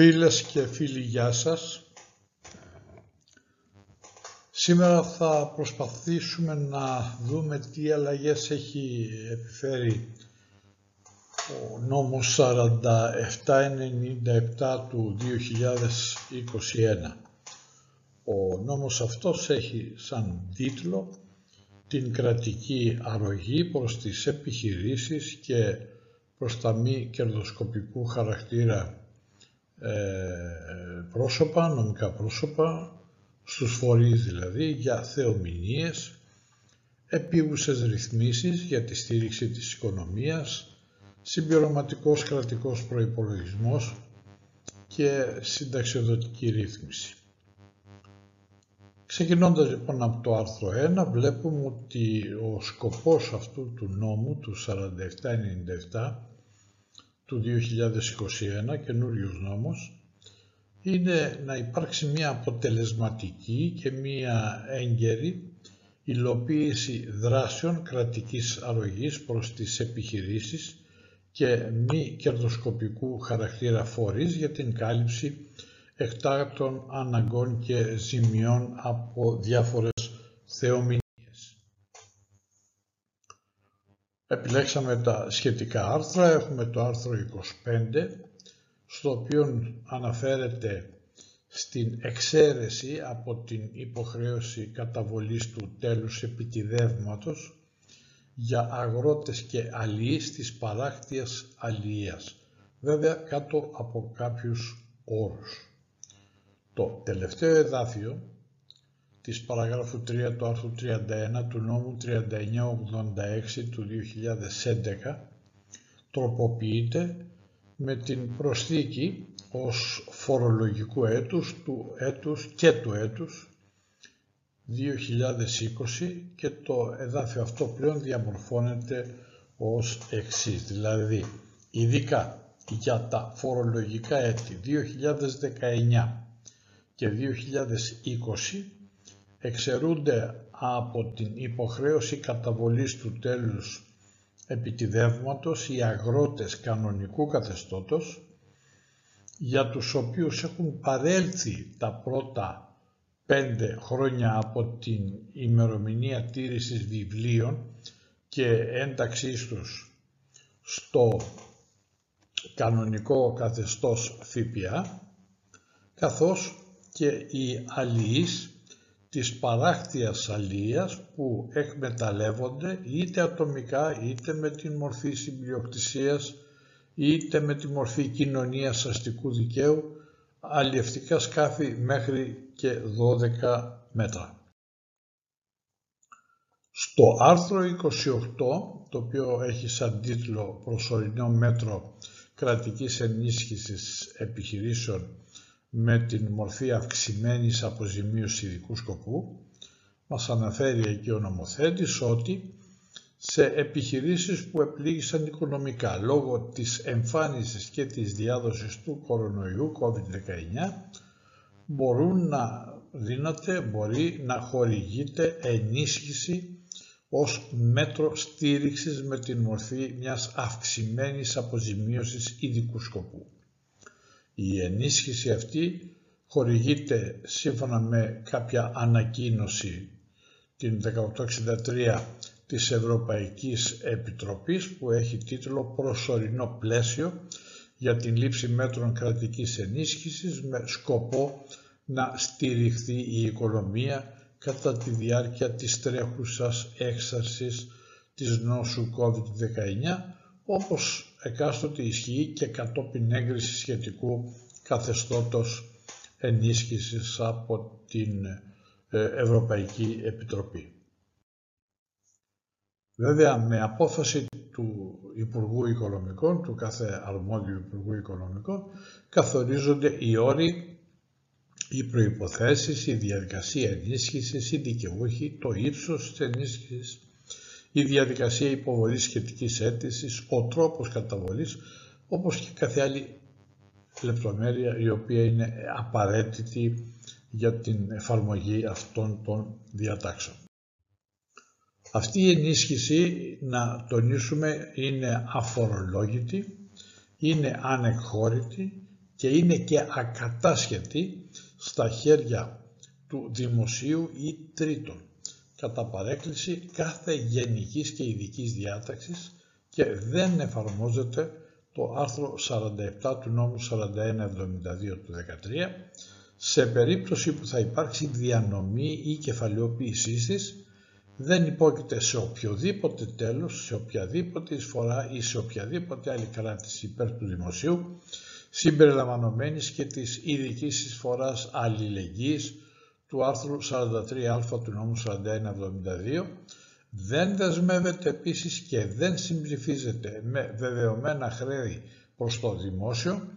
Φίλες και φίλοι, γεια σας. Σήμερα θα προσπαθήσουμε να δούμε τι αλλαγές έχει επιφέρει ο νόμος 4797 του 2021. Ο νόμος αυτός έχει σαν τίτλο την κρατική αρρωγή προς τις επιχειρήσεις και προς τα μη κερδοσκοπικού χαρακτήρα ε, πρόσωπα, νομικά πρόσωπα, στους φορείς δηλαδή για θεομηνίες, επίγουσες ρυθμίσεις για τη στήριξη της οικονομίας, συμπληρωματικός κρατικός προϋπολογισμός και συνταξιοδοτική ρύθμιση. Ξεκινώντας λοιπόν από το άρθρο 1 βλέπουμε ότι ο σκοπός αυτού του νόμου του 4797 του 2021, καινούριος νόμος, είναι να υπάρξει μια αποτελεσματική και μια έγκαιρη υλοποίηση δράσεων κρατικής αρρωγής προς τις επιχειρήσεις και μη κερδοσκοπικού χαρακτήρα φορείς για την κάλυψη εκτάκτων αναγκών και ζημιών από διάφορες θεομηνίες. Επιλέξαμε τα σχετικά άρθρα. Έχουμε το άρθρο 25, στο οποίο αναφέρεται στην εξαίρεση από την υποχρέωση καταβολής του τέλους επιτιδεύματος για αγρότες και αλληλείς της παράκτειας αλληλείας, βέβαια κάτω από κάποιους όρους. Το τελευταίο εδάφιο της παραγράφου 3 του άρθρου 31 του νόμου 3986 του 2011 τροποποιείται με την προσθήκη ως φορολογικού έτους του έτους και του έτους 2020 και το εδάφιο αυτό πλέον διαμορφώνεται ως εξής, δηλαδή ειδικά για τα φορολογικά έτη 2019 και 2020 εξαιρούνται από την υποχρέωση καταβολής του τέλους επιτιδεύματος οι αγρότες κανονικού καθεστώτος για τους οποίους έχουν παρέλθει τα πρώτα πέντε χρόνια από την ημερομηνία τήρησης βιβλίων και ένταξής τους στο κανονικό καθεστώς ΦΠΑ καθώς και οι αλληλείς της παράκτιας αλίας που εκμεταλλεύονται είτε ατομικά είτε με την μορφή συμπληροκτησίας είτε με τη μορφή κοινωνίας αστικού δικαίου αλλιευτικά σκάφη μέχρι και 12 μέτρα. Στο άρθρο 28, το οποίο έχει σαν τίτλο «Προσωρινό μέτρο κρατικής ενίσχυσης επιχειρήσεων με την μορφή αυξημένης αποζημίωσης ειδικού σκοπού, μας αναφέρει εκεί ο νομοθέτης ότι σε επιχειρήσεις που επλήγησαν οικονομικά λόγω της εμφάνισης και της διάδοσης του κορονοϊού COVID-19 μπορούν να δίνεται, μπορεί να χορηγείται ενίσχυση ως μέτρο στήριξης με την μορφή μιας αυξημένης αποζημίωσης ειδικού σκοπού. Η ενίσχυση αυτή χορηγείται σύμφωνα με κάποια ανακοίνωση την 1863 της Ευρωπαϊκής Επιτροπής που έχει τίτλο «Προσωρινό πλαίσιο για την λήψη μέτρων κρατικής ενίσχυσης με σκοπό να στηριχθεί η οικονομία κατά τη διάρκεια της τρέχουσας έξαρσης της νόσου COVID-19 όπως εκάστοτε ισχύει και κατόπιν έγκριση σχετικού καθεστώτος ενίσχυσης από την ε, Ευρωπαϊκή Επιτροπή. Βέβαια με απόφαση του Υπουργού Οικονομικών, του κάθε αρμόδιου Υπουργού Οικονομικών, καθορίζονται οι όροι, οι προϋποθέσεις, η διαδικασία ενίσχυσης, οι δικαιούχοι, το ύψος της ενίσχυσης, η διαδικασία υποβολής σχετικής αίτησης, ο τρόπος καταβολής, όπως και κάθε άλλη λεπτομέρεια η οποία είναι απαραίτητη για την εφαρμογή αυτών των διατάξεων. Αυτή η ενίσχυση, να τονίσουμε, είναι αφορολόγητη, είναι ανεκχώρητη και είναι και ακατάσχετη στα χέρια του δημοσίου ή τρίτων κατά παρέκκληση κάθε γενικής και ειδικής διάταξης και δεν εφαρμόζεται το άρθρο 47 του νόμου 4172 του 13 σε περίπτωση που θα υπάρξει διανομή ή κεφαλαιοποίησή της. Δεν υπόκειται σε οποιοδήποτε τέλος, σε οποιαδήποτε εισφορά ή σε οποιαδήποτε άλλη κράτηση υπέρ του δημοσίου συμπεριλαμβανομένης και της ειδικής εισφοράς αλληλεγγύης του άρθρου 43α του νόμου 4172 δεν δεσμεύεται επίσης και δεν συμψηφίζεται με βεβαιωμένα χρέη προς το δημόσιο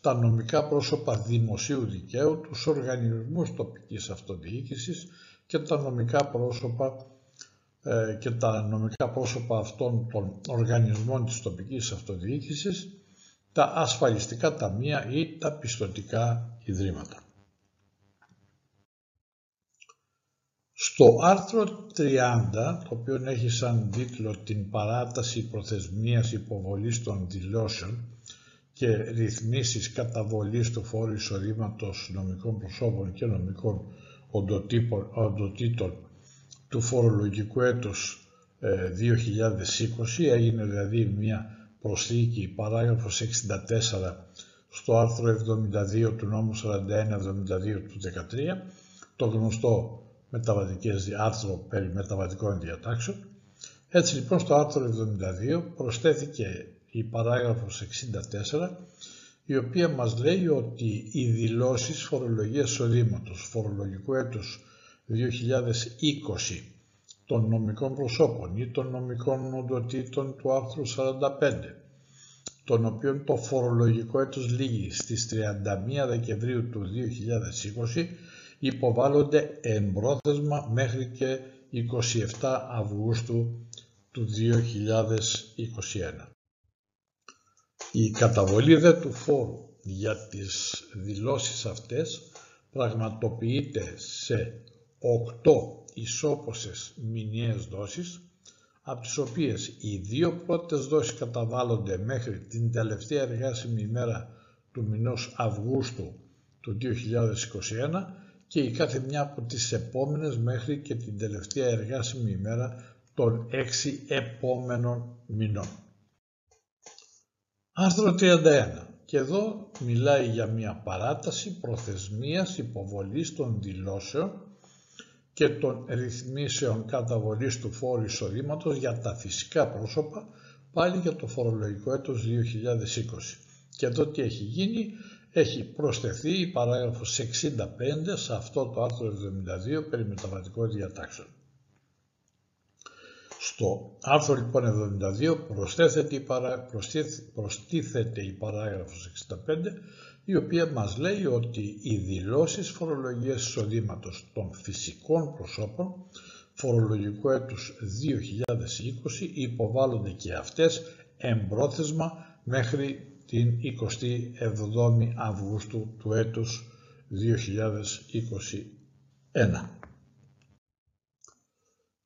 τα νομικά πρόσωπα δημοσίου δικαίου, τους οργανισμούς τοπικής αυτοδιοίκησης και τα νομικά πρόσωπα ε, και τα νομικά πρόσωπα αυτών των οργανισμών της τοπικής αυτοδιοίκησης, τα ασφαλιστικά ταμεία ή τα πιστοτικά ιδρύματα. Στο άρθρο 30, το οποίο έχει σαν τίτλο την παράταση προθεσμίας υποβολής των δηλώσεων και ρυθμίσεις καταβολής του φόρου εισοδήματος νομικών προσώπων και νομικών οντοτήτων του φορολογικού έτους 2020, ε, έγινε δηλαδή μια προσθήκη παράγραφος 64 στο άρθρο 72 του νόμου 4172 του 13, το γνωστό μεταβατικές, άρθρο περί μεταβατικών διατάξεων. Έτσι λοιπόν στο άρθρο 72 προσθέθηκε η παράγραφος 64 η οποία μας λέει ότι οι δηλώσεις φορολογίας εισοδήματος φορολογικού έτους 2020 των νομικών προσώπων ή των νομικών οντοτήτων του άρθρου 45 των οποίων το φορολογικό έτος λήγει στις 31 Δεκεμβρίου του 2020 υποβάλλονται εμπρόθεσμα μέχρι και 27 Αυγούστου του 2021. Η καταβολή δε του φόρου για τις δηλώσεις αυτές πραγματοποιείται σε 8 ισόποσες μηνιαίες δόσεις, από τις οποίες οι δύο πρώτες δόσεις καταβάλλονται μέχρι την τελευταία εργάσιμη ημέρα του μηνός Αυγούστου του 2021 και η κάθε μια από τις επόμενες μέχρι και την τελευταία εργάσιμη ημέρα των έξι επόμενων μηνών. Άρθρο 31. Και εδώ μιλάει για μια παράταση προθεσμίας υποβολής των δηλώσεων και των ρυθμίσεων καταβολής του φόρου εισοδήματος για τα φυσικά πρόσωπα πάλι για το φορολογικό έτος 2020. Και εδώ τι έχει γίνει, έχει προσθεθεί η παράγραφος 65 σε αυτό το άρθρο 72 περί μεταβατικών διατάξεων. Στο άρθρο λοιπόν 72 προσθέθεται η παρά... προστίθεται η παράγραφος 65 η οποία μας λέει ότι οι δηλώσεις φορολογίας εισοδήματος των φυσικών προσώπων φορολογικού έτους 2020 υποβάλλονται και αυτές εμπρόθεσμα μέχρι την 27η Αυγούστου του έτους 2021.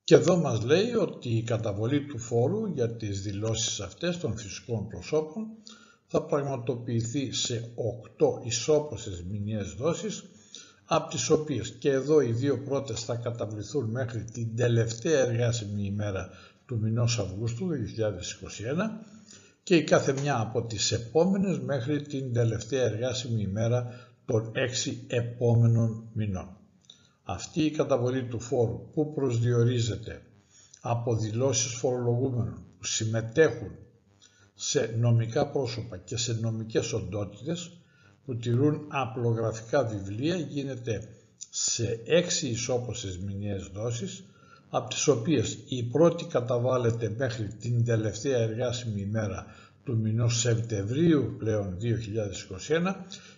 Και εδώ μας λέει ότι η καταβολή του φόρου για τις δηλώσεις αυτές των φυσικών προσώπων θα πραγματοποιηθεί σε 8 ισόποσες μηνιαίες δόσεις, από τις οποίες και εδώ οι δύο πρώτες θα καταβληθούν μέχρι την τελευταία εργάσιμη ημέρα του μηνός Αυγούστου 2021 και η κάθε μια από τις επόμενες μέχρι την τελευταία εργάσιμη ημέρα των 6 επόμενων μηνών. Αυτή η καταβολή του φόρου που προσδιορίζεται από δηλώσεις φορολογούμενων που συμμετέχουν σε νομικά πρόσωπα και σε νομικές οντότητες που τηρούν απλογραφικά βιβλία γίνεται σε έξι ισόποσες μηνιαίες δόσεις από τις οποίες η πρώτη καταβάλλεται μέχρι την τελευταία εργάσιμη ημέρα του μηνός Σεπτεμβρίου πλέον 2021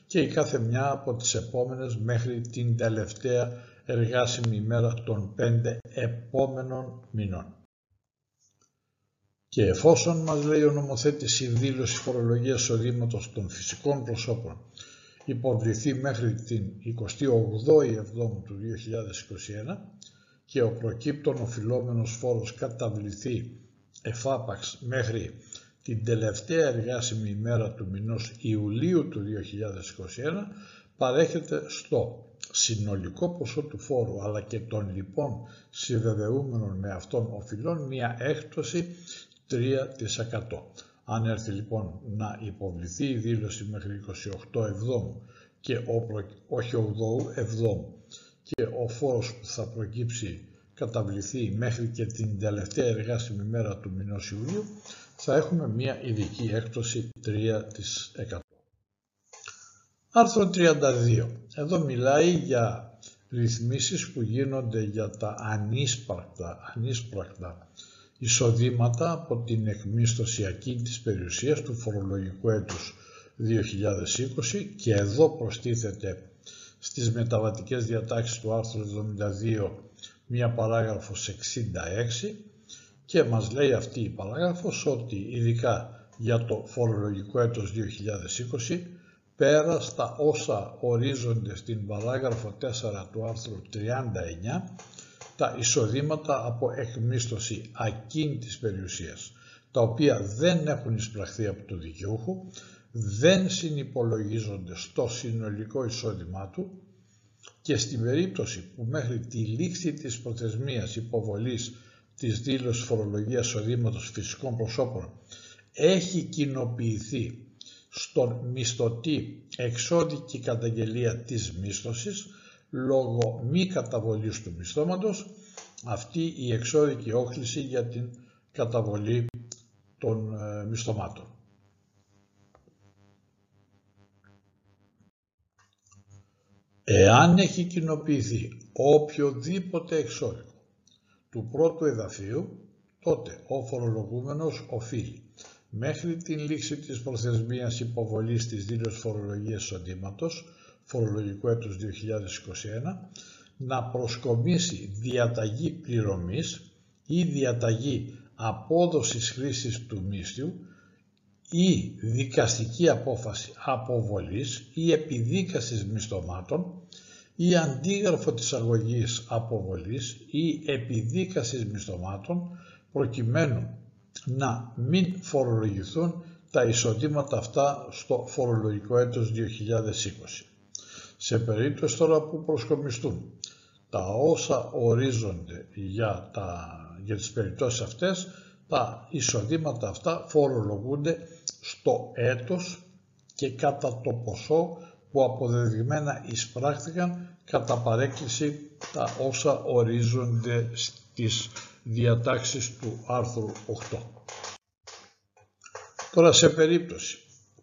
και η κάθε μια από τις επόμενες μέχρι την τελευταία εργάσιμη ημέρα των πέντε επόμενων μηνών. Και εφόσον μας λέει ο νομοθέτης η δήλωση φορολογίας εισοδήματος των φυσικών προσώπων υποβληθεί μέχρι την 28η Εβδόμου του 2021 και ο προκύπτων οφειλόμενος φόρος καταβληθεί εφάπαξ μέχρι την τελευταία εργάσιμη ημέρα του μηνός Ιουλίου του 2021 παρέχεται στο συνολικό ποσό του φόρου αλλά και των λοιπόν συμβεβαιούμενων με αυτόν οφειλών μια έκπτωση 3%. Αν έρθει λοιπόν να υποβληθεί η δήλωση μέχρι 28 εβδόμου και όχι 8 εβδόμου και ο φόρος που θα προκύψει καταβληθεί μέχρι και την τελευταία εργάσιμη μέρα του μηνός Ιουλίου θα έχουμε μια ειδική έκπτωση 3%. Άρθρο 32. Εδώ μιλάει για ρυθμίσεις που γίνονται για τα ανίσπρακτα, ανίσπρακτα εισοδήματα από την εκμίσθωση ακίνητης περιουσίας του φορολογικού έτους 2020 και εδώ προστίθεται στις μεταβατικές διατάξεις του άρθρου 72 μία παράγραφος 66 και μας λέει αυτή η παράγραφος ότι ειδικά για το φορολογικό έτος 2020 πέρα στα όσα ορίζονται στην παράγραφο 4 του άρθρου 39 τα εισοδήματα από εκμίσθωση ακίνητης περιουσίας τα οποία δεν έχουν εισπραχθεί από το δικαιούχο δεν συνυπολογίζονται στο συνολικό εισόδημά του και στην περίπτωση που μέχρι τη λήξη της προθεσμίας υποβολής της δήλωσης φορολογίας εισοδήματος φυσικών προσώπων έχει κοινοποιηθεί στον μισθωτή εξώδικη καταγγελία της μίσθωσης λόγω μη καταβολής του μισθώματος αυτή η εξώδικη όχληση για την καταβολή των ε, μισθωμάτων. Εάν έχει κοινοποιηθεί οποιοδήποτε εξώδικο του πρώτου εδαφίου, τότε ο φορολογούμενος οφείλει μέχρι την λήξη της προθεσμίας υποβολής της δήλωσης φορολογίας εισοδήματος φορολογικού έτους 2021 να προσκομίσει διαταγή πληρωμής ή διαταγή απόδοσης χρήσης του μίσθιου ή δικαστική απόφαση αποβολής ή επιδίκασης μισθωμάτων ή αντίγραφο της αγωγής αποβολής ή επιδίκασης μισθωμάτων προκειμένου να μην φορολογηθούν τα εισοδήματα αυτά στο φορολογικό έτος 2020. Σε περίπτωση τώρα που προσκομιστούν τα όσα ορίζονται για, τα, για τις περιπτώσεις αυτές, τα εισοδήματα αυτά φορολογούνται στο έτος και κατά το ποσό που αποδεδειγμένα εισπράχθηκαν κατά παρέκκληση τα όσα ορίζονται στις διατάξεις του άρθρου 8. Τώρα σε περίπτωση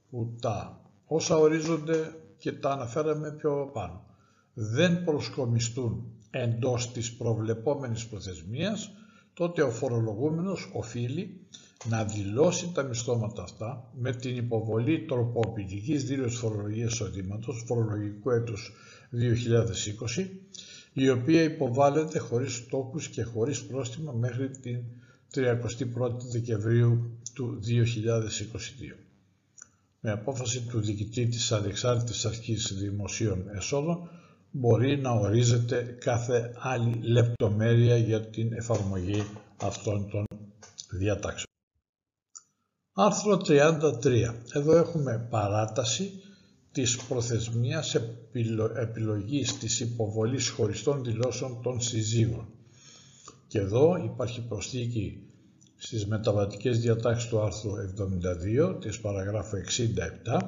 που τα όσα ορίζονται και τα αναφέραμε πιο πάνω δεν προσκομιστούν εντός της προβλεπόμενης προθεσμίας, τότε ο φορολογούμενος οφείλει να δηλώσει τα μισθώματα αυτά με την υποβολή τροποποιητικής δήλωσης φορολογίας εισοδήματος φορολογικού έτους 2020, η οποία υποβάλλεται χωρίς στόχους και χωρίς πρόστιμα μέχρι την 31η Δεκεμβρίου του 2022. Με απόφαση του διοικητή της Ανεξάρτητης Αρχής Δημοσίων Εσόδων μπορεί να ορίζεται κάθε άλλη λεπτομέρεια για την εφαρμογή αυτών των διατάξεων. Άρθρο 33. Εδώ έχουμε παράταση της προθεσμίας επιλογής της υποβολής χωριστών δηλώσεων των συζύγων. Και εδώ υπάρχει προσθήκη στις μεταβατικές διατάξεις του άρθρου 72 της παραγράφου 67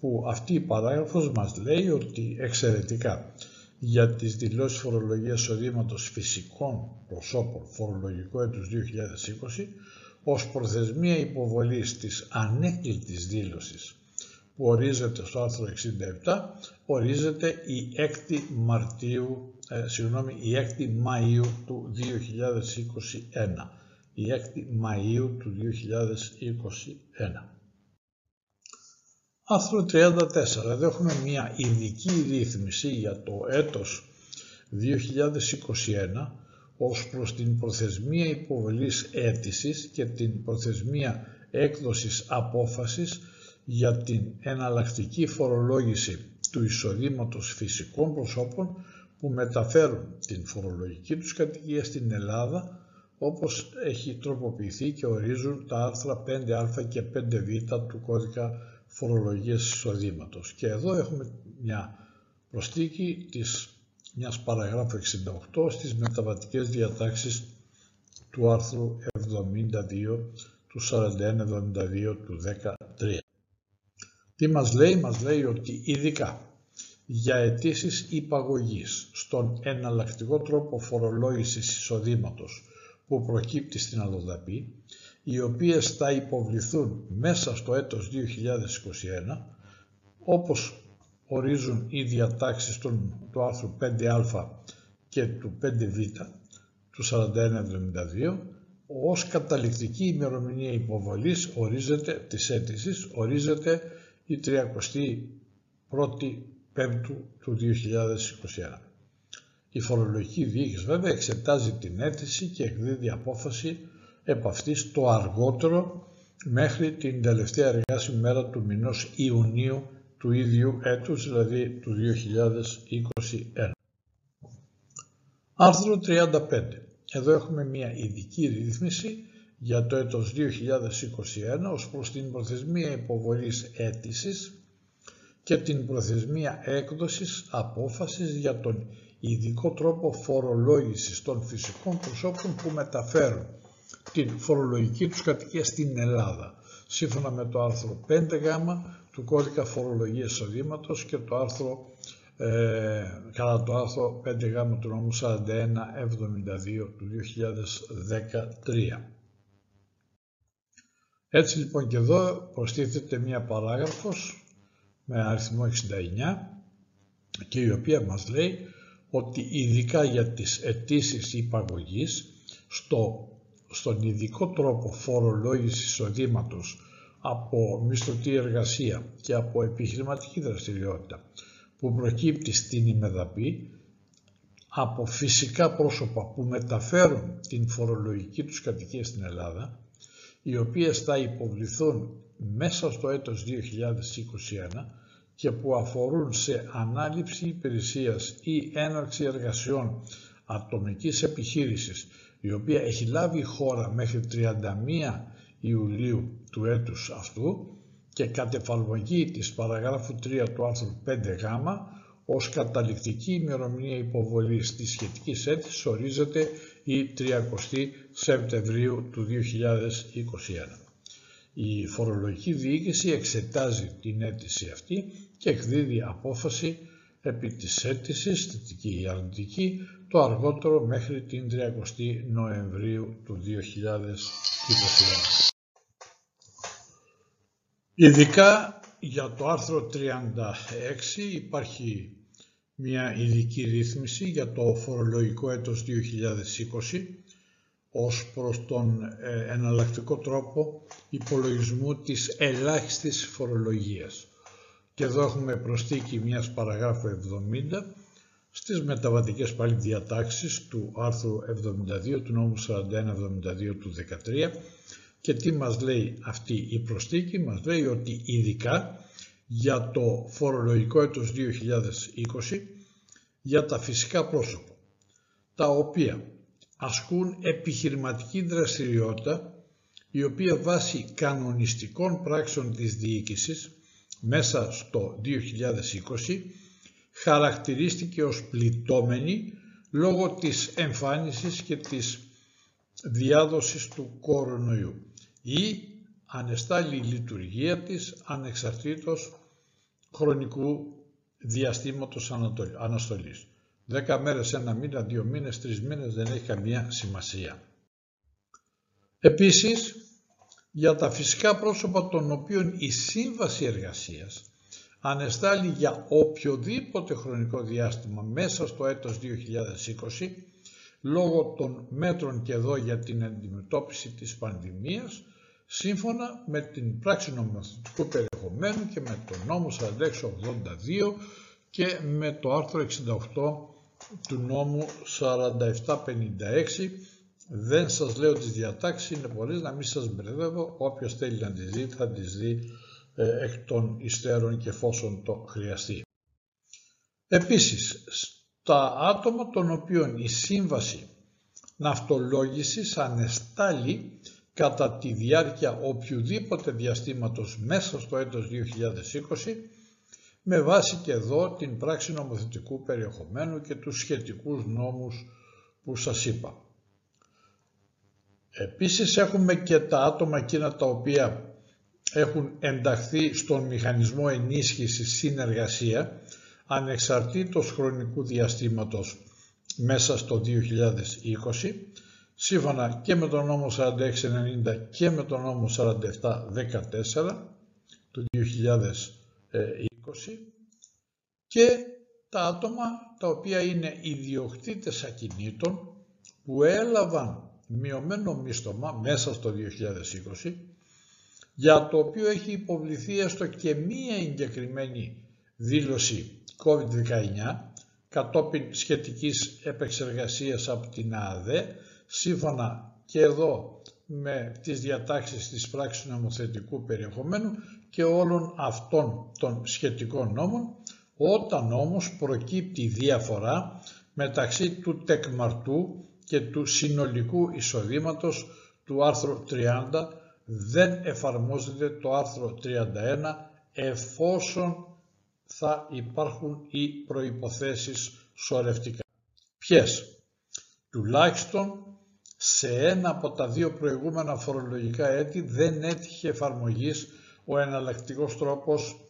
που αυτή η παράγραφος μας λέει ότι εξαιρετικά για τις δηλώσεις φορολογίας εισοδήματος φυσικών προσώπων φορολογικού έτους 2020 ως προθεσμία υποβολής της ανέκλητης δήλωσης που ορίζεται στο άρθρο 67 ορίζεται η 6η Μαρτίου, ε, συγγνώμη, η 6η Μαΐου του 2021. Η 6η Μαΐου του 2021. Άρθρο 34. Εδώ έχουμε μια ειδική ρύθμιση για το έτος 2021 ως προς την προθεσμία υποβολής αίτησης και την προθεσμία έκδοσης απόφασης για την εναλλακτική φορολόγηση του εισοδήματος φυσικών προσώπων που μεταφέρουν την φορολογική τους κατοικία στην Ελλάδα όπως έχει τροποποιηθεί και ορίζουν τα άρθρα 5α και 5β του κώδικα φορολογίας εισοδήματος. Και εδώ έχουμε μια προστίκη της μιας παραγράφου 68 στις μεταβατικές διατάξεις του άρθρου 72 του 41-72 του 13. Τι μας λέει, μας λέει ότι ειδικά για αιτήσεις υπαγωγής στον εναλλακτικό τρόπο φορολόγησης εισοδήματος που προκύπτει στην αλλοδαπή, οι οποίες θα υποβληθούν μέσα στο έτος 2021, όπως ορίζουν οι διατάξεις του άρθρου 5α και του 5β του 4172, ως καταληκτική ημερομηνία υποβολής ορίζεται, της αίτησης ορίζεται η 31η Πέμπτου του 2021. Η φορολογική διοίκηση βέβαια εξετάζει την αίτηση και εκδίδει απόφαση επ' αυτής το αργότερο μέχρι την τελευταία εργάσιμη μέρα του μηνός Ιουνίου του ίδιου έτους, δηλαδή του 2021. Άρθρο 35. Εδώ έχουμε μια ειδική ρύθμιση για το έτος 2021 ως προς την προθεσμία υποβολής αίτησης και την προθεσμία έκδοσης απόφασης για τον ειδικό τρόπο φορολόγησης των φυσικών προσώπων που μεταφέρουν την φορολογική τους κατοικία στην Ελλάδα, σύμφωνα με το άρθρο 5 γ του κώδικα φορολογίας εισοδήματος και το άρθρο ε, κατά το άρθρο 5 γ του νόμου 4172 του 2013. Έτσι λοιπόν και εδώ προστίθεται μία παράγραφος με αριθμό 69 και η οποία μας λέει ότι ειδικά για τις αιτήσεις υπαγωγής στο, στον ειδικό τρόπο φορολόγησης εισοδήματος από μισθωτή εργασία και από επιχειρηματική δραστηριότητα που προκύπτει στην ημεδαπή από φυσικά πρόσωπα που μεταφέρουν την φορολογική τους κατοικία στην Ελλάδα οι οποίες θα υποβληθούν μέσα στο έτος 2021 και που αφορούν σε ανάληψη υπηρεσίας ή έναρξη εργασιών ατομικής επιχείρησης η οποία έχει λάβει χώρα μέχρι 31 Ιουλίου του έτους αυτού και κατ' εφαρμογή της παραγράφου 3 του άρθρου 5γ ως καταληκτική ημερομηνία υποβολής της σχετικής αίτησης ορίζεται η 30 Σεπτεμβρίου του 2021. Η φορολογική διοίκηση εξετάζει την αίτηση αυτή και εκδίδει απόφαση επί της αίτησης, θετική ή αρνητική, το αργότερο μέχρι την 30 Νοεμβρίου του 2021. Ειδικά για το άρθρο 36 υπάρχει μια ειδική ρύθμιση για το φορολογικό έτος 2020 ως προς τον ε, εναλλακτικό τρόπο υπολογισμού της ελάχιστης φορολογίας. Και εδώ έχουμε προστίκη μιας παραγράφου 70 στις μεταβατικές πάλι διατάξεις του άρθρου 72 του νόμου 4172 του 13 και τι μας λέει αυτή η προστίκη, μας λέει ότι ειδικά για το φορολογικό έτος 2020 για τα φυσικά πρόσωπα τα οποία ασκούν επιχειρηματική δραστηριότητα η οποία βάσει κανονιστικών πράξεων της διοίκησης μέσα στο 2020 χαρακτηρίστηκε ως πληττόμενη λόγω της εμφάνισης και της διάδοσης του κορονοϊού ή ανεστάλλει η λειτουργία της ανεξαρτήτως χρονικού διαστήματος αναστολής. Δέκα μέρες, ένα μήνα, δύο μήνες, τρεις μήνες δεν έχει καμία σημασία. Επίσης, για τα φυσικά πρόσωπα των οποίων η σύμβαση εργασίας ανεστάλλει για οποιοδήποτε χρονικό διάστημα μέσα στο έτος 2020 λόγω των μέτρων και εδώ για την αντιμετώπιση της πανδημίας σύμφωνα με την πράξη νομοθετικού περιεχομένου και με τον νόμο 4682 και με το άρθρο 68 του νόμου 4756 δεν σας λέω τις διατάξεις, είναι πολλές να μην σας μπερδεύω, όποιος θέλει να τις δει θα τις δει ε, εκ των υστέρων και εφόσον το χρειαστεί. Επίσης, στα άτομα των οποίων η σύμβαση ναυτολόγησης ανεστάλλει κατά τη διάρκεια οποιοδήποτε διαστήματος μέσα στο έτος 2020 με βάση και εδώ την πράξη νομοθετικού περιεχομένου και τους σχετικούς νόμους που σας είπα. Επίσης έχουμε και τα άτομα εκείνα τα οποία έχουν ενταχθεί στον μηχανισμό ενίσχυσης συνεργασία ανεξαρτήτως χρονικού διαστήματος μέσα στο 2020 σύμφωνα και με τον νόμο 4690 και με τον νόμο 4714 του 2020 και τα άτομα τα οποία είναι ιδιοκτήτες ακινήτων που έλαβαν μειωμένο μίστομα μέσα στο 2020 για το οποίο έχει υποβληθεί έστω και μία εγκεκριμένη δήλωση COVID-19 κατόπιν σχετικής επεξεργασίας από την ΑΑΔΕ σύμφωνα και εδώ με τις διατάξεις της πράξης νομοθετικού περιεχομένου και όλων αυτών των σχετικών νόμων, όταν όμως προκύπτει διαφορά μεταξύ του τεκμαρτού και του συνολικού εισοδήματος του άρθρου 30 δεν εφαρμόζεται το άρθρο 31 εφόσον θα υπάρχουν οι προϋποθέσεις σωρευτικά. Ποιες; Τουλάχιστον σε ένα από τα δύο προηγούμενα φορολογικά έτη δεν έτυχε εφαρμογής ο εναλλακτικός τρόπος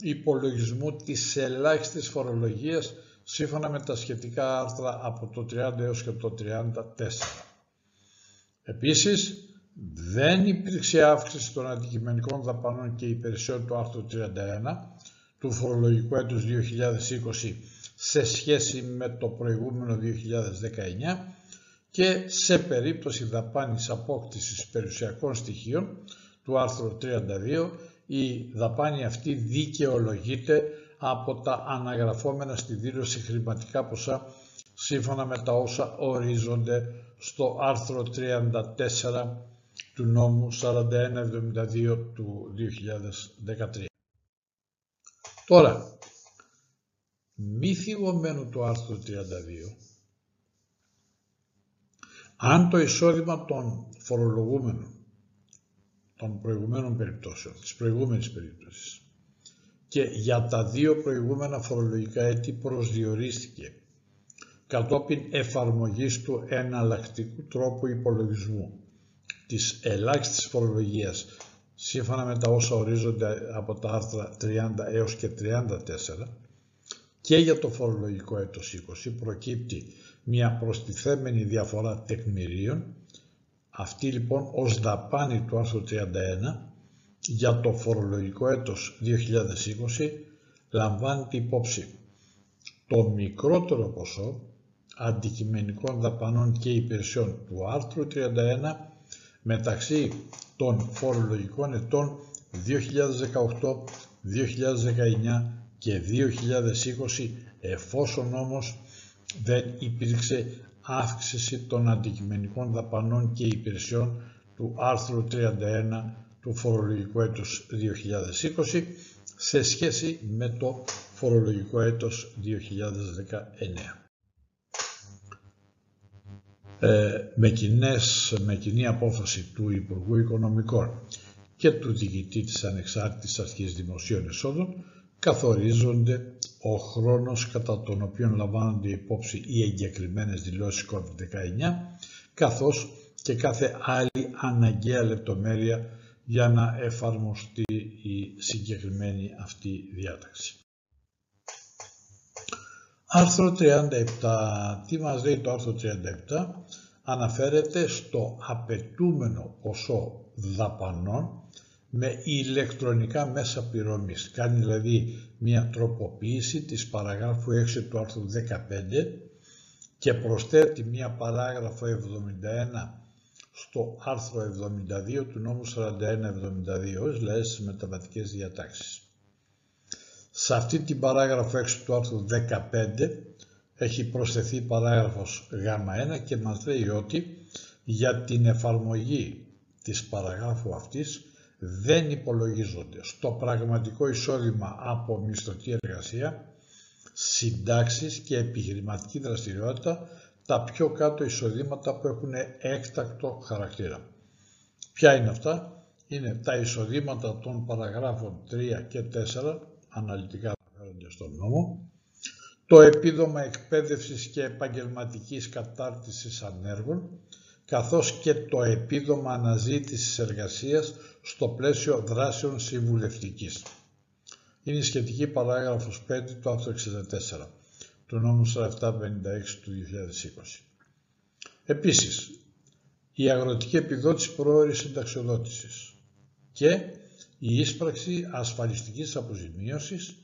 υπολογισμού της ελάχιστης φορολογίας σύμφωνα με τα σχετικά άρθρα από το 30 έως και το 34. Επίσης, δεν υπήρξε αύξηση των αντικειμενικών δαπανών και υπηρεσιών του άρθρου 31 του φορολογικού έτους 2020 σε σχέση με το προηγούμενο 2019 και σε περίπτωση δαπάνης απόκτησης περιουσιακών στοιχείων του άρθρου 32 η δαπάνη αυτή δικαιολογείται από τα αναγραφόμενα στη δήλωση χρηματικά ποσά σύμφωνα με τα όσα ορίζονται στο άρθρο 34 του νόμου 4172 του 2013. Τώρα, μη θυγωμένο το άρθρο 32, αν το εισόδημα των φορολογούμενων των προηγουμένων περιπτώσεων, της προηγούμενης περίπτωσης και για τα δύο προηγούμενα φορολογικά έτη προσδιορίστηκε κατόπιν εφαρμογής του εναλλακτικού τρόπου υπολογισμού της ελάχιστης φορολογίας σύμφωνα με τα όσα ορίζονται από τα άρθρα 30 έως και 34 και για το φορολογικό έτος 20 προκύπτει μια προστιθέμενη διαφορά τεκμηρίων. Αυτή λοιπόν ως δαπάνη του άρθρου 31 για το φορολογικό έτος 2020 λαμβάνεται υπόψη το μικρότερο ποσό αντικειμενικών δαπανών και υπηρεσιών του άρθρου 31 μεταξύ των φορολογικών ετών 2018, 2019 και 2020 εφόσον όμως δεν υπήρξε αύξηση των αντικειμενικών δαπανών και υπηρεσιών του άρθρου 31 του φορολογικού έτους 2020 σε σχέση με το φορολογικό έτος 2019. Ε, με, κοινές, με κοινή απόφαση του Υπουργού Οικονομικών και του Διοικητή της Ανεξάρτητης Αρχής Δημοσίων Εσόδων καθορίζονται ο χρόνος κατά τον οποίο λαμβάνονται υπόψη οι εγκεκριμένες δηλώσεις COVID-19 καθώς και κάθε άλλη αναγκαία λεπτομέρεια για να εφαρμοστεί η συγκεκριμένη αυτή διάταξη. Άρθρο 37. Τι μας λέει το άρθρο 37. Αναφέρεται στο απαιτούμενο ποσό δαπανών με ηλεκτρονικά μέσα πληρωμής. Κάνει δηλαδή μια τροποποίηση της παραγράφου 6 του άρθρου 15 και προσθέτει μια παράγραφο 71 στο άρθρο 72 του νόμου 4172, δηλαδή στις μεταβατικές διατάξεις. Σε αυτή την παράγραφο 6 του άρθρου 15 έχει προσθεθεί παράγραφος Γ1 και μας λέει ότι για την εφαρμογή της παραγράφου αυτής δεν υπολογίζονται στο πραγματικό εισόδημα από μισθωτή εργασία, συντάξεις και επιχειρηματική δραστηριότητα τα πιο κάτω εισοδήματα που έχουν έκτακτο χαρακτήρα. Ποια είναι αυτά; Είναι τα εισοδήματα των παραγράφων 3 και 4, αναλυτικά αναφέρονται στον νόμο, το επίδομα εκπαίδευσης και επαγγελματικής κατάρτισης ανέργων, καθώς και το επίδομα αναζήτησης εργασίας στο πλαίσιο δράσεων συμβουλευτικής. Είναι η σχετική παράγραφος 5 του άρθρου 64 του νόμου 4756 του 2020. Επίσης, η αγροτική επιδότηση προώρηση συνταξιοδότησης και η ίσπραξη ασφαλιστικής αποζημίωσης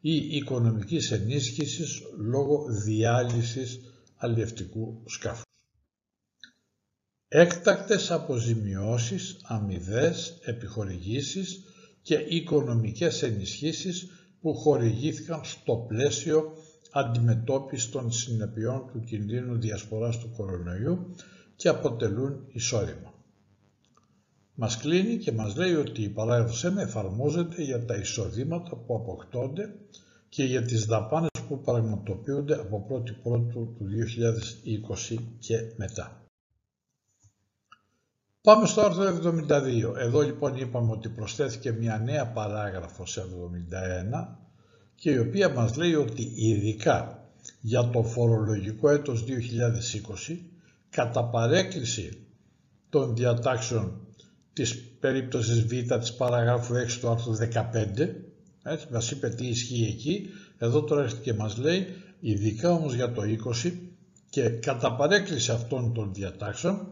ή οικονομικής ενίσχυσης λόγω διάλυσης αλλιευτικού σκάφους. Έκτακτες αποζημιώσεις, αμοιβές, επιχορηγήσεις και οικονομικές ενισχύσεις που χορηγήθηκαν στο πλαίσιο αντιμετώπιση των συνεπειών του κινδύνου διασποράς του κορονοϊού και αποτελούν εισόδημα. Μας κλείνει και μας λέει ότι η παράγραφος 1 εφαρμόζεται για τα εισοδήματα που αποκτώνται και για τις δαπάνες που πραγματοποιούνται από 1η Πρώτου του 2020 και μετά. Πάμε στο άρθρο 72. Εδώ λοιπόν είπαμε ότι προσθέθηκε μια νέα παράγραφος 71 και η οποία μας λέει ότι ειδικά για το φορολογικό έτος 2020 κατά παρέκκληση των διατάξεων της περίπτωσης Β της παραγράφου 6 του άρθρου 15 έτσι, μας είπε τι ισχύει εκεί εδώ τώρα έρχεται και μας λέει ειδικά όμως για το 20 και κατά παρέκκληση αυτών των διατάξεων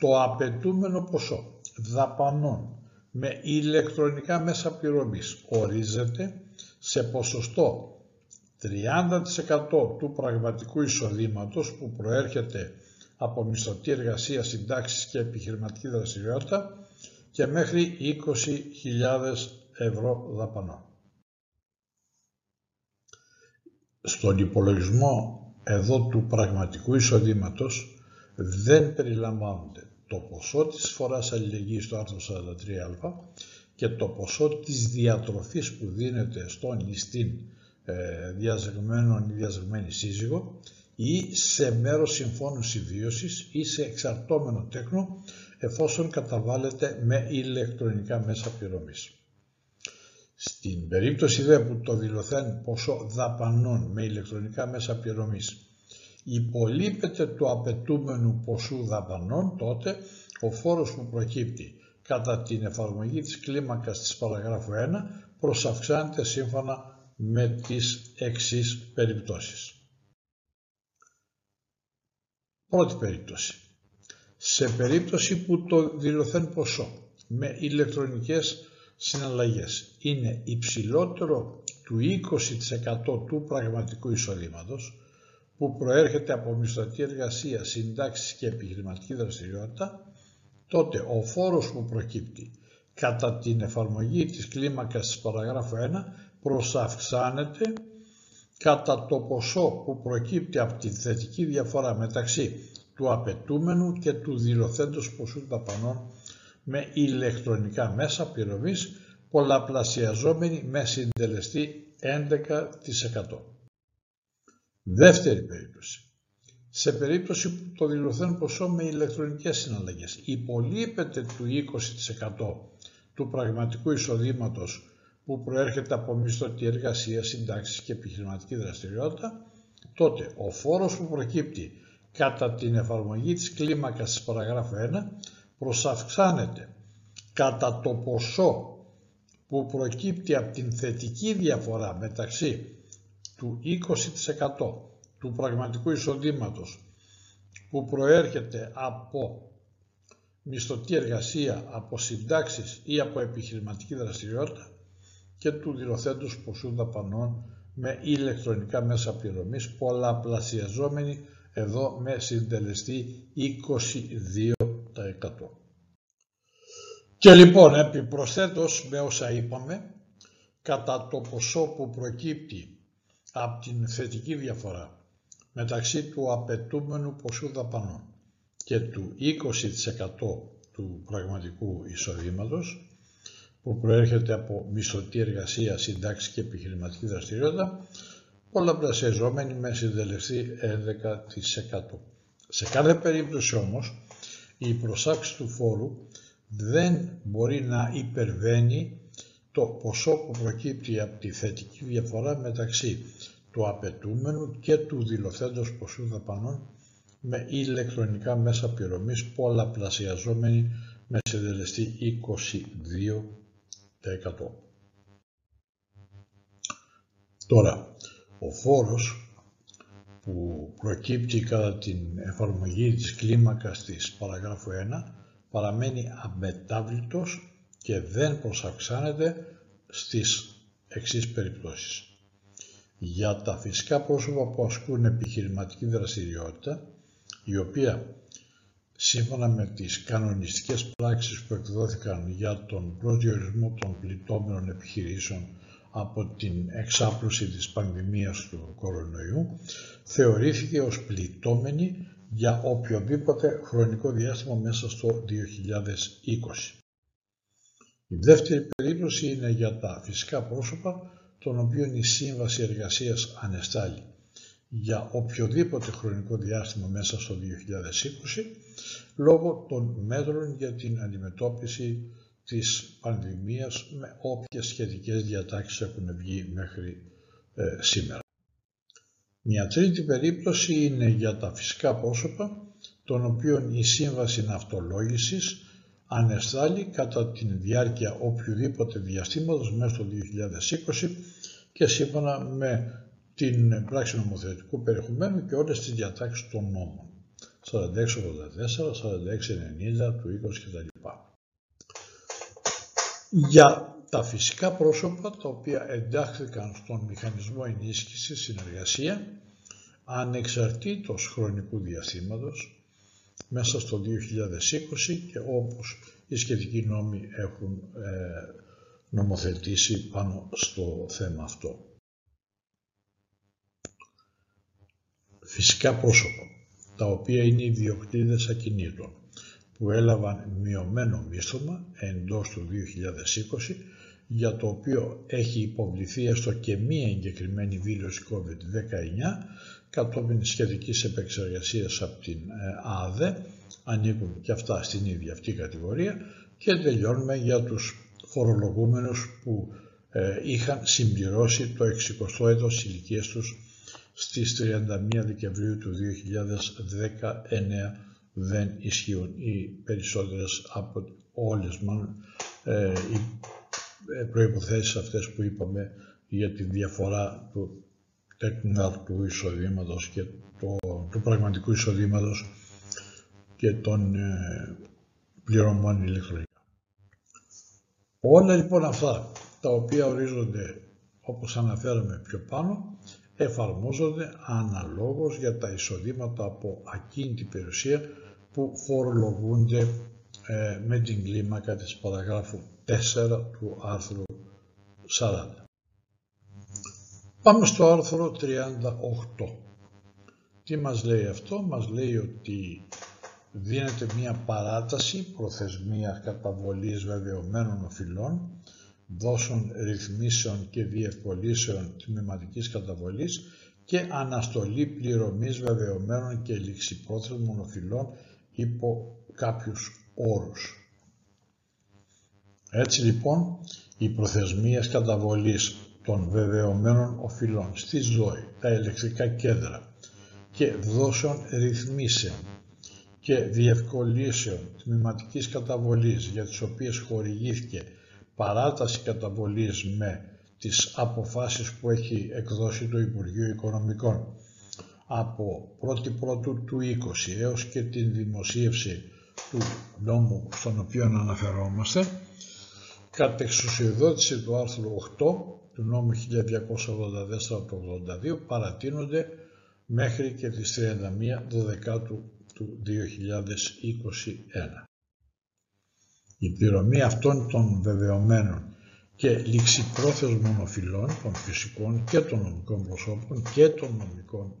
το απαιτούμενο ποσό δαπανών με ηλεκτρονικά μέσα πληρωμής ορίζεται σε ποσοστό 30% του πραγματικού εισοδήματος που προέρχεται από μισθωτή εργασία, συντάξεις και επιχειρηματική δραστηριότητα και μέχρι 20.000 ευρώ δαπανών. Στον υπολογισμό εδώ του πραγματικού εισοδήματος δεν περιλαμβάνονται το ποσό της φοράς αλληλεγγύης στο άρθρο 43α και το ποσό της διατροφής που δίνεται στον ή στην ε, διαζεγμένον ή διαζεγμένη σύζυγο ή σε μέρος συμφώνου συμβίωσης ή σε εξαρτώμενο τέκνο εφόσον καταβάλλεται με ηλεκτρονικά μέσα πληρωμής. Στην περίπτωση δε που το δηλωθέν ποσό δαπανών με ηλεκτρονικά μέσα πληρωμής υπολείπεται του απαιτούμενου ποσού δαπανών, τότε ο φόρος που προκύπτει κατά την εφαρμογή της κλίμακας της παραγράφου 1 προσαυξάνεται σύμφωνα με τις εξής περιπτώσεις. Πρώτη περίπτωση. Σε περίπτωση που το δηλωθέν ποσό με ηλεκτρονικές συναλλαγές είναι υψηλότερο του 20% του πραγματικού εισοδήματος, που προέρχεται από μισθωτή εργασία, συντάξεις και επιχειρηματική δραστηριότητα, τότε ο φόρος που προκύπτει κατά την εφαρμογή της κλίμακας της παραγράφου 1 προσαυξάνεται κατά το ποσό που προκύπτει από τη θετική διαφορά μεταξύ του απαιτούμενου και του δηλωθέντος ποσού δαπανών με ηλεκτρονικά μέσα πληρωμής πολλαπλασιαζόμενη με συντελεστή 11%. Δεύτερη περίπτωση. Σε περίπτωση που το δηλωθέν ποσό με ηλεκτρονικές συναλλαγές υπολείπεται του 20% του πραγματικού εισοδήματος που προέρχεται από μισθωτή εργασία, συντάξεις και επιχειρηματική δραστηριότητα, τότε ο φόρος που προκύπτει κατά την εφαρμογή της κλίμακας της παραγράφου 1 προσαυξάνεται κατά το ποσό που προκύπτει από την θετική διαφορά μεταξύ του 20% του πραγματικού εισοδήματος που προέρχεται από μισθωτή εργασία, από συντάξεις ή από επιχειρηματική δραστηριότητα και του δηλωθέντος ποσού δαπανών με ηλεκτρονικά μέσα πληρωμής πολλαπλασιαζόμενη εδώ με συντελεστή 22%. Και λοιπόν επιπροσθέτως με όσα είπαμε κατά το ποσό που προκύπτει από την θετική διαφορά μεταξύ του απαιτούμενου ποσού δαπανών και του 20% του πραγματικού εισοδήματος που προέρχεται από μισθωτή εργασία, συντάξη και επιχειρηματική δραστηριότητα, πολλαπλασιαζόμενη με συντελεστή 11%. Σε κάθε περίπτωση όμως, η προσάξη του φόρου δεν μπορεί να υπερβαίνει το ποσό που προκύπτει από τη θετική διαφορά μεταξύ του απαιτούμενου και του δηλωθέντος ποσού δαπανών με ηλεκτρονικά μέσα πληρωμής πολλαπλασιαζόμενη με συντελεστή 22%. Τώρα, ο φόρος που προκύπτει κατά την εφαρμογή της κλίμακας της παραγράφου 1 παραμένει αμετάβλητος και δεν προσαυξάνεται στις εξής περιπτώσεις. Για τα φυσικά πρόσωπα που ασκούν επιχειρηματική δραστηριότητα, η οποία σύμφωνα με τις κανονιστικές πράξεις που εκδόθηκαν για τον προσδιορισμό των πληττόμενων επιχειρήσεων από την εξάπλωση της πανδημίας του κορονοϊού, θεωρήθηκε ως πληττόμενη για οποιοδήποτε χρονικό διάστημα μέσα στο 2020. Η δεύτερη περίπτωση είναι για τα φυσικά πρόσωπα, των οποίων η Σύμβαση Εργασίας ανεστάλλει για οποιοδήποτε χρονικό διάστημα μέσα στο 2020, λόγω των μέτρων για την αντιμετώπιση της πανδημίας με όποιες σχετικές διατάξεις έχουν βγει μέχρι ε, σήμερα. Μια τρίτη περίπτωση είναι για τα φυσικά πρόσωπα, των οποίων η Σύμβαση Ναυτολόγησης ανεστάλλει κατά τη διάρκεια οποιοδήποτε διαστήματος μέσα στο 2020 και σύμφωνα με την πράξη νομοθετικού περιεχομένου και όλες τις διατάξεις των νόμων. 4684, 4690 του 20 κτλ. Για τα φυσικά πρόσωπα τα οποία εντάχθηκαν στον μηχανισμό ενίσχυσης συνεργασία ανεξαρτήτως χρονικού διαστήματος μέσα στο 2020 και όπως οι σχετικοί νόμοι έχουν ε, νομοθετήσει πάνω στο θέμα αυτό. Φυσικά πρόσωπα, τα οποία είναι ιδιοκτήτες ακινήτων, που έλαβαν μειωμένο μίσθωμα εντός του 2020, για το οποίο έχει υποβληθεί έστω και μία εγκεκριμένη δήλωση COVID-19 κατόπιν σχετικής επεξεργασίας από την ε, ΑΔΕ, ανήκουν και αυτά στην ίδια αυτή κατηγορία και τελειώνουμε για τους φορολογούμενους που ε, είχαν συμπληρώσει το 60ο έτος ηλικίας τους στις 31 Δεκεμβρίου του 2019 δεν ισχύουν οι περισσότερες από όλες μάλλον ε, οι ε, προϋποθέσεις αυτές που είπαμε για τη διαφορά του του εισοδήματος και το, του πραγματικού εισοδήματος και των ε, πληρωμών ηλεκτρονικά. Όλα λοιπόν αυτά τα οποία ορίζονται όπως αναφέραμε πιο πάνω εφαρμόζονται αναλόγως για τα εισοδήματα από ακίνητη περιουσία που φορολογούνται ε, με την κλίμακα της παραγράφου 4 του άρθρου 40. Πάμε στο άρθρο 38. Τι μας λέει αυτό, μας λέει ότι δίνεται μία παράταση προθεσμίας καταβολής βεβαιωμένων οφειλών, δόσεων ρυθμίσεων και διευκολύσεων τμήματικής καταβολής και αναστολή πληρωμής βεβαιωμένων και ληξιπρόθεσμων οφειλών υπό κάποιους όρους. Έτσι λοιπόν, οι προθεσμίες καταβολής των βεβαιωμένων οφειλών στη ΔΟΗ, τα ηλεκτρικά κέντρα και δόσεων ρυθμίσεων και διευκολύσεων τμηματικής καταβολής για τις οποίες χορηγήθηκε παράταση καταβολής με τις αποφάσεις που έχει εκδώσει το Υπουργείο Οικονομικών. Από 1η Πρώτου του 20 έως και την δημοσίευση του νόμου στον οποίο αναφερόμαστε κατ' εξουσιοδότηση του άρθρου 8 του νόμου 1284 του 82 παρατείνονται μέχρι και τις 31 Δεκάτου του 2021. Η πληρωμή αυτών των βεβαιωμένων και ληξιπρόθεσμων οφειλών των φυσικών και των νομικών προσώπων και των νομικών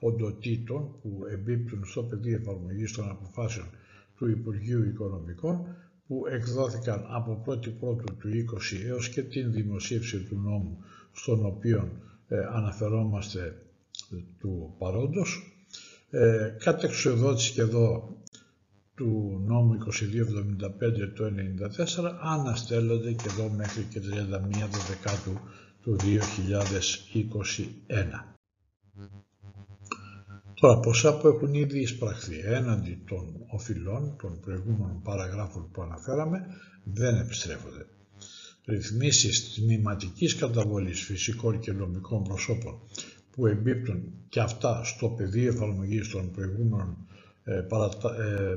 οντοτήτων που εμπίπτουν στο πεδίο εφαρμογής των αποφάσεων του Υπουργείου Οικονομικών που εκδόθηκαν από 1η Πρώτου του 20 έως και την δημοσίευση του νόμου στον οποίο αναφερόμαστε του παρόντος. Ε, κάτι εξοδότηση και εδώ του νόμου 2275 του 1994 αναστέλλονται και εδώ μέχρι και 31 Δεκάτου του 2021. Τώρα, ποσά που έχουν ήδη εισπραχθεί έναντι των οφειλών των προηγούμενων παραγράφων που αναφέραμε δεν επιστρέφονται. Ρυθμίσεις τμήματικής καταβολής φυσικών και νομικών προσώπων που εμπίπτουν και αυτά στο πεδίο εφαρμογής των προηγούμενων ε, ε,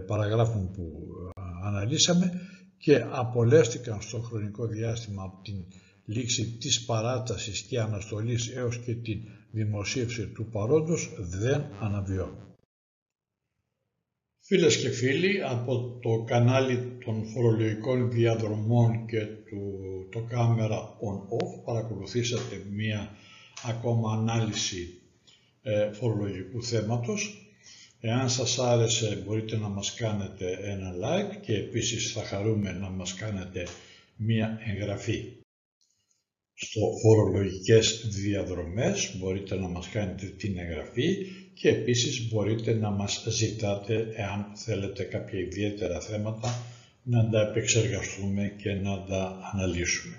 παραγράφων που ε, αναλύσαμε και απολέστηκαν στο χρονικό διάστημα από την λήξη της παράτασης και αναστολής έως και την δημοσίευση του παρόντος δεν αναβιώνουν. Φίλες και φίλοι, από το κανάλι των φορολογικών διαδρομών και του, το κάμερα on-off παρακολουθήσατε μία ακόμα ανάλυση ε, φορολογικού θέματος. Εάν σας άρεσε μπορείτε να μας κάνετε ένα like και επίσης θα χαρούμε να μας κάνετε μία εγγραφή. Στο φορολογικές διαδρομές μπορείτε να μας κάνετε την εγγραφή και επίσης μπορείτε να μας ζητάτε εάν θέλετε κάποια ιδιαίτερα θέματα να τα επεξεργαστούμε και να τα αναλύσουμε.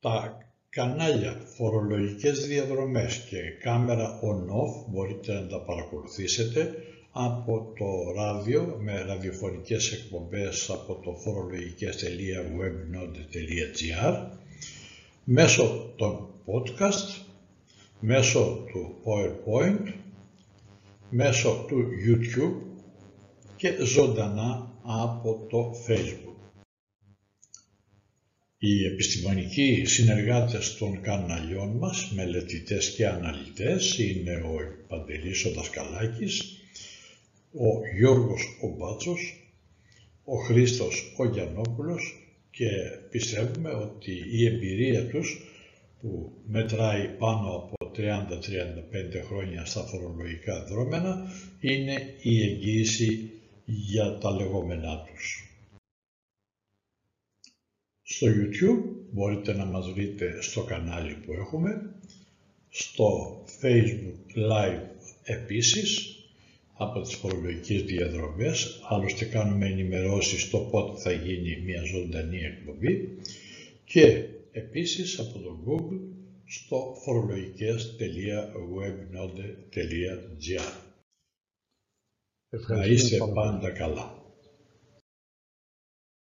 Τα κανάλια φορολογικές διαδρομές και κάμερα on-off μπορείτε να τα παρακολουθήσετε από το ράδιο με ραδιοφωνικές εκπομπές από το φορολογικές.webnode.gr μέσω των podcast, μέσω του PowerPoint, μέσω του YouTube και ζωντανά από το Facebook. Οι επιστημονικοί συνεργάτες των καναλιών μας, μελετητές και αναλυτές, είναι ο Παντελής ο Δασκαλάκης, ο Γιώργος ο Μπάτσος, ο Χρήστος ο Γιαννόπουλος και πιστεύουμε ότι η εμπειρία τους που μετράει πάνω από 30-35 χρόνια στα φορολογικά δρόμενα είναι η εγγύηση για τα λεγόμενά τους. Στο YouTube μπορείτε να μας βρείτε στο κανάλι που έχουμε, στο Facebook Live επίσης, από τις φορολογικές διαδρομές, άλλωστε κάνουμε ενημερώσεις στο πότε θα γίνει μια ζωντανή εκπομπή και επίσης από το Google στο φορολογικές.webnode.gr. Να είστε πάντα καλά.